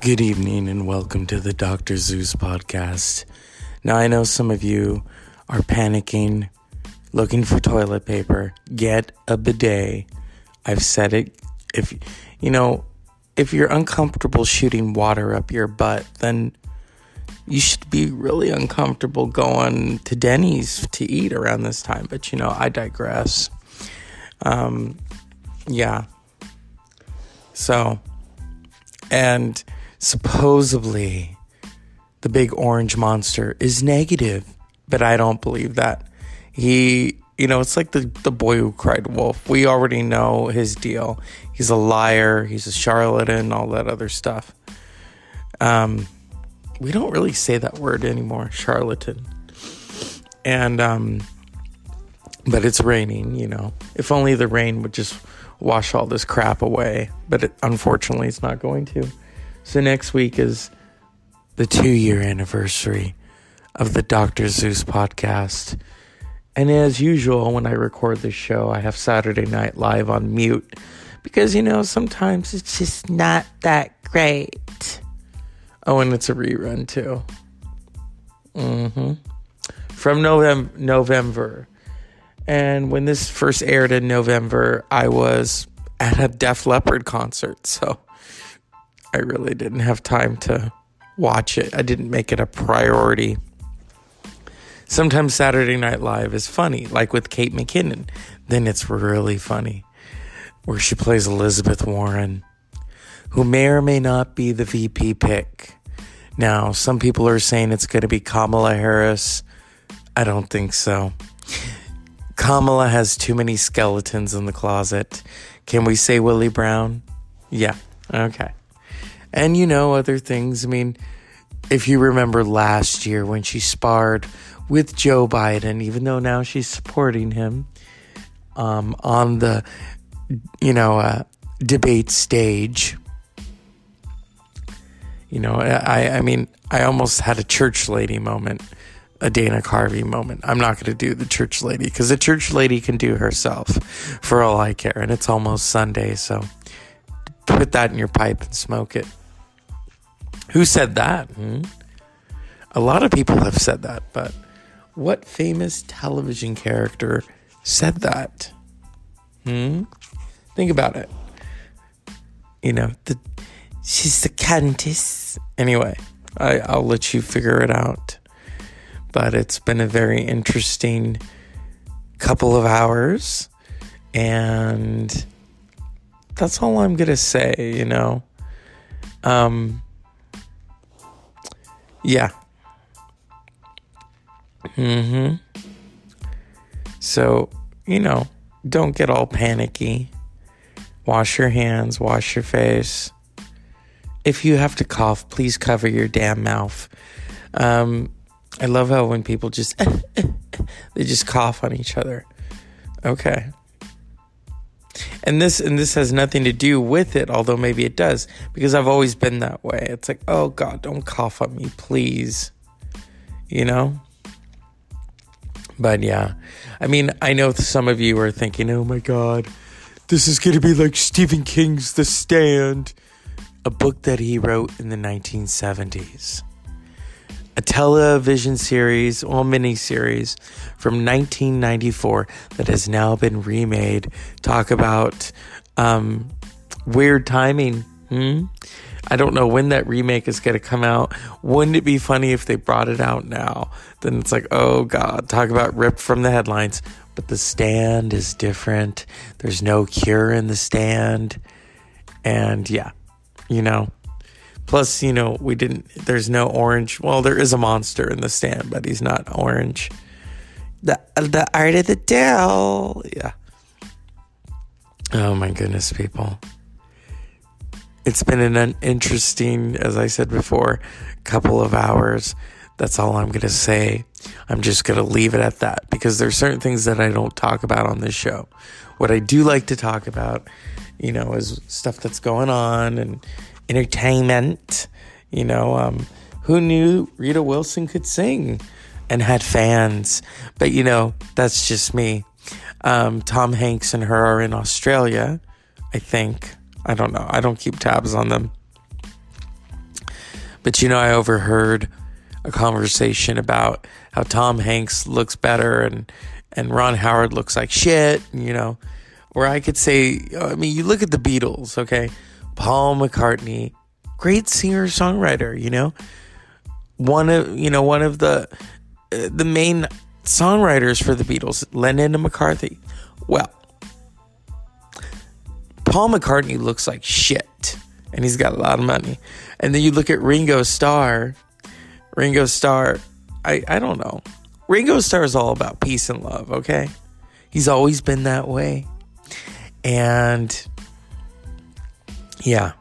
Good evening and welcome to the Dr. Zeus podcast. Now, I know some of you are panicking, looking for toilet paper. Get a bidet. I've said it. If, you know, if you're uncomfortable shooting water up your butt, then you should be really uncomfortable going to Denny's to eat around this time. But, you know, I digress. Um, yeah. So, and supposedly the big orange monster is negative, but I don't believe that. He, you know, it's like the, the boy who cried wolf. We already know his deal. He's a liar, he's a charlatan, all that other stuff. Um, we don't really say that word anymore, charlatan. And, um, but it's raining, you know. If only the rain would just wash all this crap away, but it, unfortunately, it's not going to. So next week is the two year anniversary of the Dr. Zeus podcast. And as usual, when I record this show, I have Saturday Night Live on mute because, you know, sometimes it's just not that great. Oh, and it's a rerun too. Mm-hmm. From November, November. And when this first aired in November, I was at a Def Leppard concert. So I really didn't have time to watch it. I didn't make it a priority. Sometimes Saturday Night Live is funny, like with Kate McKinnon. Then it's really funny, where she plays Elizabeth Warren, who may or may not be the VP pick. Now, some people are saying it's going to be Kamala Harris. I don't think so. Kamala has too many skeletons in the closet. Can we say Willie Brown? Yeah. Okay and you know other things. I mean, if you remember last year when she sparred with Joe Biden, even though now she's supporting him um, on the you know uh, debate stage. You know, I I mean, I almost had a church lady moment, a Dana Carvey moment. I'm not going to do the church lady because the church lady can do herself, for all I care. And it's almost Sunday, so put that in your pipe and smoke it. Who said that? Hmm? A lot of people have said that, but what famous television character said that? Hmm? Think about it. You know, the she's the countess. Anyway, I, I'll let you figure it out. But it's been a very interesting couple of hours, and that's all I'm gonna say. You know, um, yeah. Mm-hmm. So, you know, don't get all panicky. Wash your hands, wash your face. If you have to cough, please cover your damn mouth. Um, I love how when people just they just cough on each other. Okay. And this and this has nothing to do with it, although maybe it does, because I've always been that way. It's like, oh God, don't cough on me, please. You know? But yeah. I mean, I know some of you are thinking, oh my God, this is gonna be like Stephen King's The Stand, a book that he wrote in the 1970s a television series or mini series from 1994 that has now been remade. Talk about um, weird timing. Hmm? I don't know when that remake is going to come out. Wouldn't it be funny if they brought it out now? Then it's like, oh God, talk about ripped from the headlines. But the stand is different. There's no cure in the stand. And yeah, you know, Plus, you know, we didn't, there's no orange. Well, there is a monster in the stand, but he's not orange. The, the art of the deal. Yeah. Oh my goodness, people. It's been an interesting, as I said before, couple of hours. That's all I'm going to say. I'm just going to leave it at that because there's certain things that I don't talk about on this show. What I do like to talk about, you know, is stuff that's going on and entertainment. You know, um, who knew Rita Wilson could sing and had fans? But, you know, that's just me. Um, Tom Hanks and her are in Australia, I think. I don't know. I don't keep tabs on them. But you know, I overheard a conversation about how Tom Hanks looks better and and Ron Howard looks like shit, you know. Or I could say, I mean, you look at the Beatles, okay? Paul McCartney, great singer songwriter, you know. One of you know one of the uh, the main songwriters for the Beatles, Lennon and McCarthy. Well, Paul McCartney looks like shit, and he's got a lot of money. And then you look at Ringo Starr. Ringo Starr, I, I don't know. Ringo Starr is all about peace and love, okay? He's always been that way. And yeah,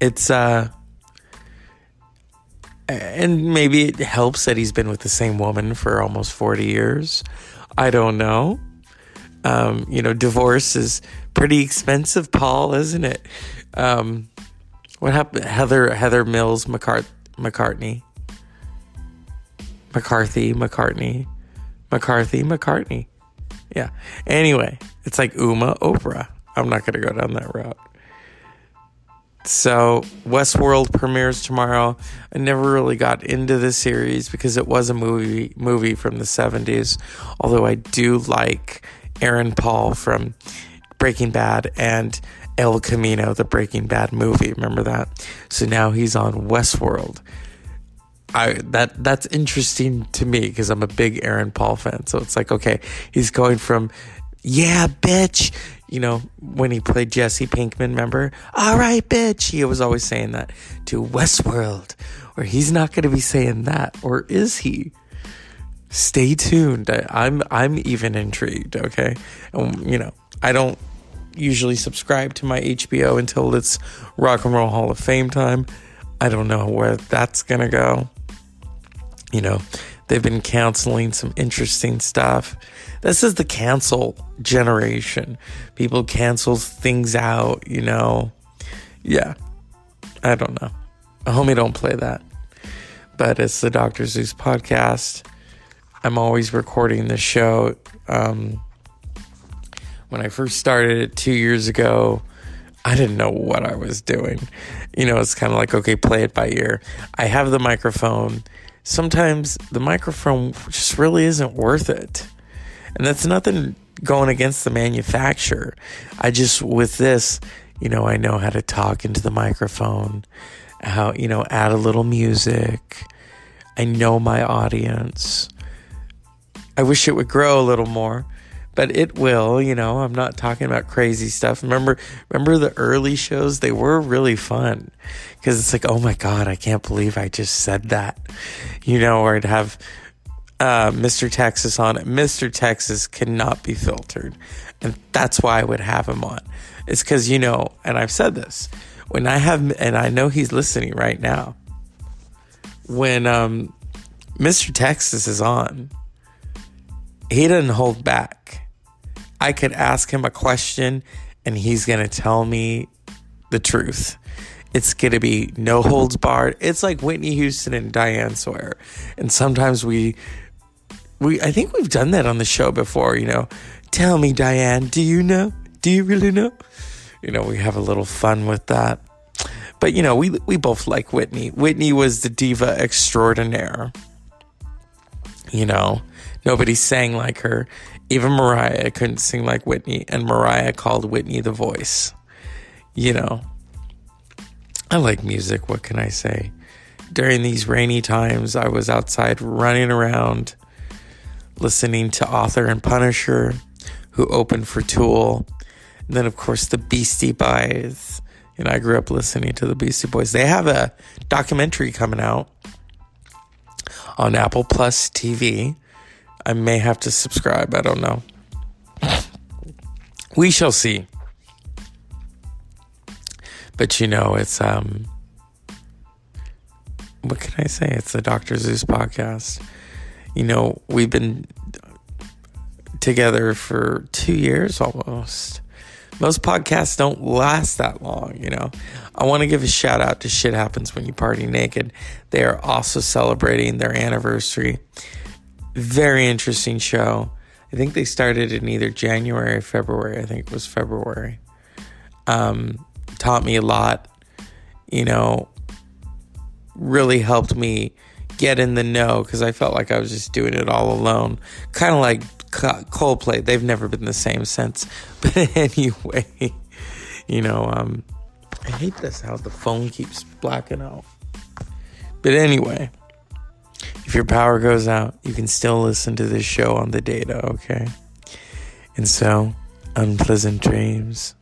it's uh and maybe it helps that he's been with the same woman for almost 40 years. I don't know. Um, you know, divorce is pretty expensive, Paul, isn't it? Um, what happened? Heather Heather Mills McCart- McCartney. McCarthy, McCartney, McCarthy, McCartney. Yeah. Anyway, it's like Uma, Oprah. I'm not going to go down that route. So, Westworld premieres tomorrow. I never really got into the series because it was a movie movie from the 70s. Although I do like Aaron Paul from Breaking Bad and El Camino, the Breaking Bad movie. Remember that? So now he's on Westworld. I that that's interesting to me because I'm a big Aaron Paul fan. So it's like, okay, he's going from yeah, bitch, you know, when he played Jesse Pinkman, remember? All right, bitch. He was always saying that to Westworld, or he's not going to be saying that, or is he? Stay tuned. I'm I'm even intrigued. Okay, um, you know, I don't usually subscribe to my HBO until it's Rock and Roll Hall of Fame time. I don't know where that's gonna go. You know, they've been canceling some interesting stuff. This is the cancel generation. People cancel things out, you know. Yeah. I don't know. I hope don't play that. But it's the Dr. Zeus podcast. I'm always recording the show. Um, when I first started it two years ago, I didn't know what I was doing. You know, it's kind of like, okay, play it by ear. I have the microphone. Sometimes the microphone just really isn't worth it. And that's nothing going against the manufacturer. I just, with this, you know, I know how to talk into the microphone, how, you know, add a little music. I know my audience. I wish it would grow a little more, but it will, you know. I'm not talking about crazy stuff. Remember remember the early shows? They were really fun cuz it's like, "Oh my god, I can't believe I just said that." You know, or I'd have uh, Mr. Texas on. Mr. Texas cannot be filtered. And that's why I would have him on. It's because, you know, and I've said this, when I have, and I know he's listening right now, when um, Mr. Texas is on, he doesn't hold back. I could ask him a question and he's going to tell me the truth. It's going to be no holds barred. It's like Whitney Houston and Diane Sawyer. And sometimes we we I think we've done that on the show before, you know. Tell me, Diane, do you know? Do you really know? You know, we have a little fun with that. But you know, we we both like Whitney. Whitney was the diva extraordinaire. You know, nobody sang like her. Even Mariah couldn't sing like Whitney, and Mariah called Whitney the voice. You know, I like music. What can I say? During these rainy times, I was outside running around listening to Author and Punisher, who opened for Tool. And then, of course, the Beastie Boys. And I grew up listening to the Beastie Boys. They have a documentary coming out on Apple Plus TV. I may have to subscribe. I don't know. We shall see. But you know, it's um what can I say? It's the Dr. Zeus podcast you know, we've been together for two years almost. Most podcasts don't last that long, you know. I want to give a shout out to Shit Happens When You Party Naked. They are also celebrating their anniversary. Very interesting show. I think they started in either January or February. I think it was February. Um, taught me a lot. You know, really helped me get in the know because I felt like I was just doing it all alone. Kind of like Coldplay, they've never been the same since. But anyway, you know, um, I hate this how the phone keeps blacking out. But anyway, if your power goes out, you can still listen to this show on the data, okay? And so, unpleasant dreams.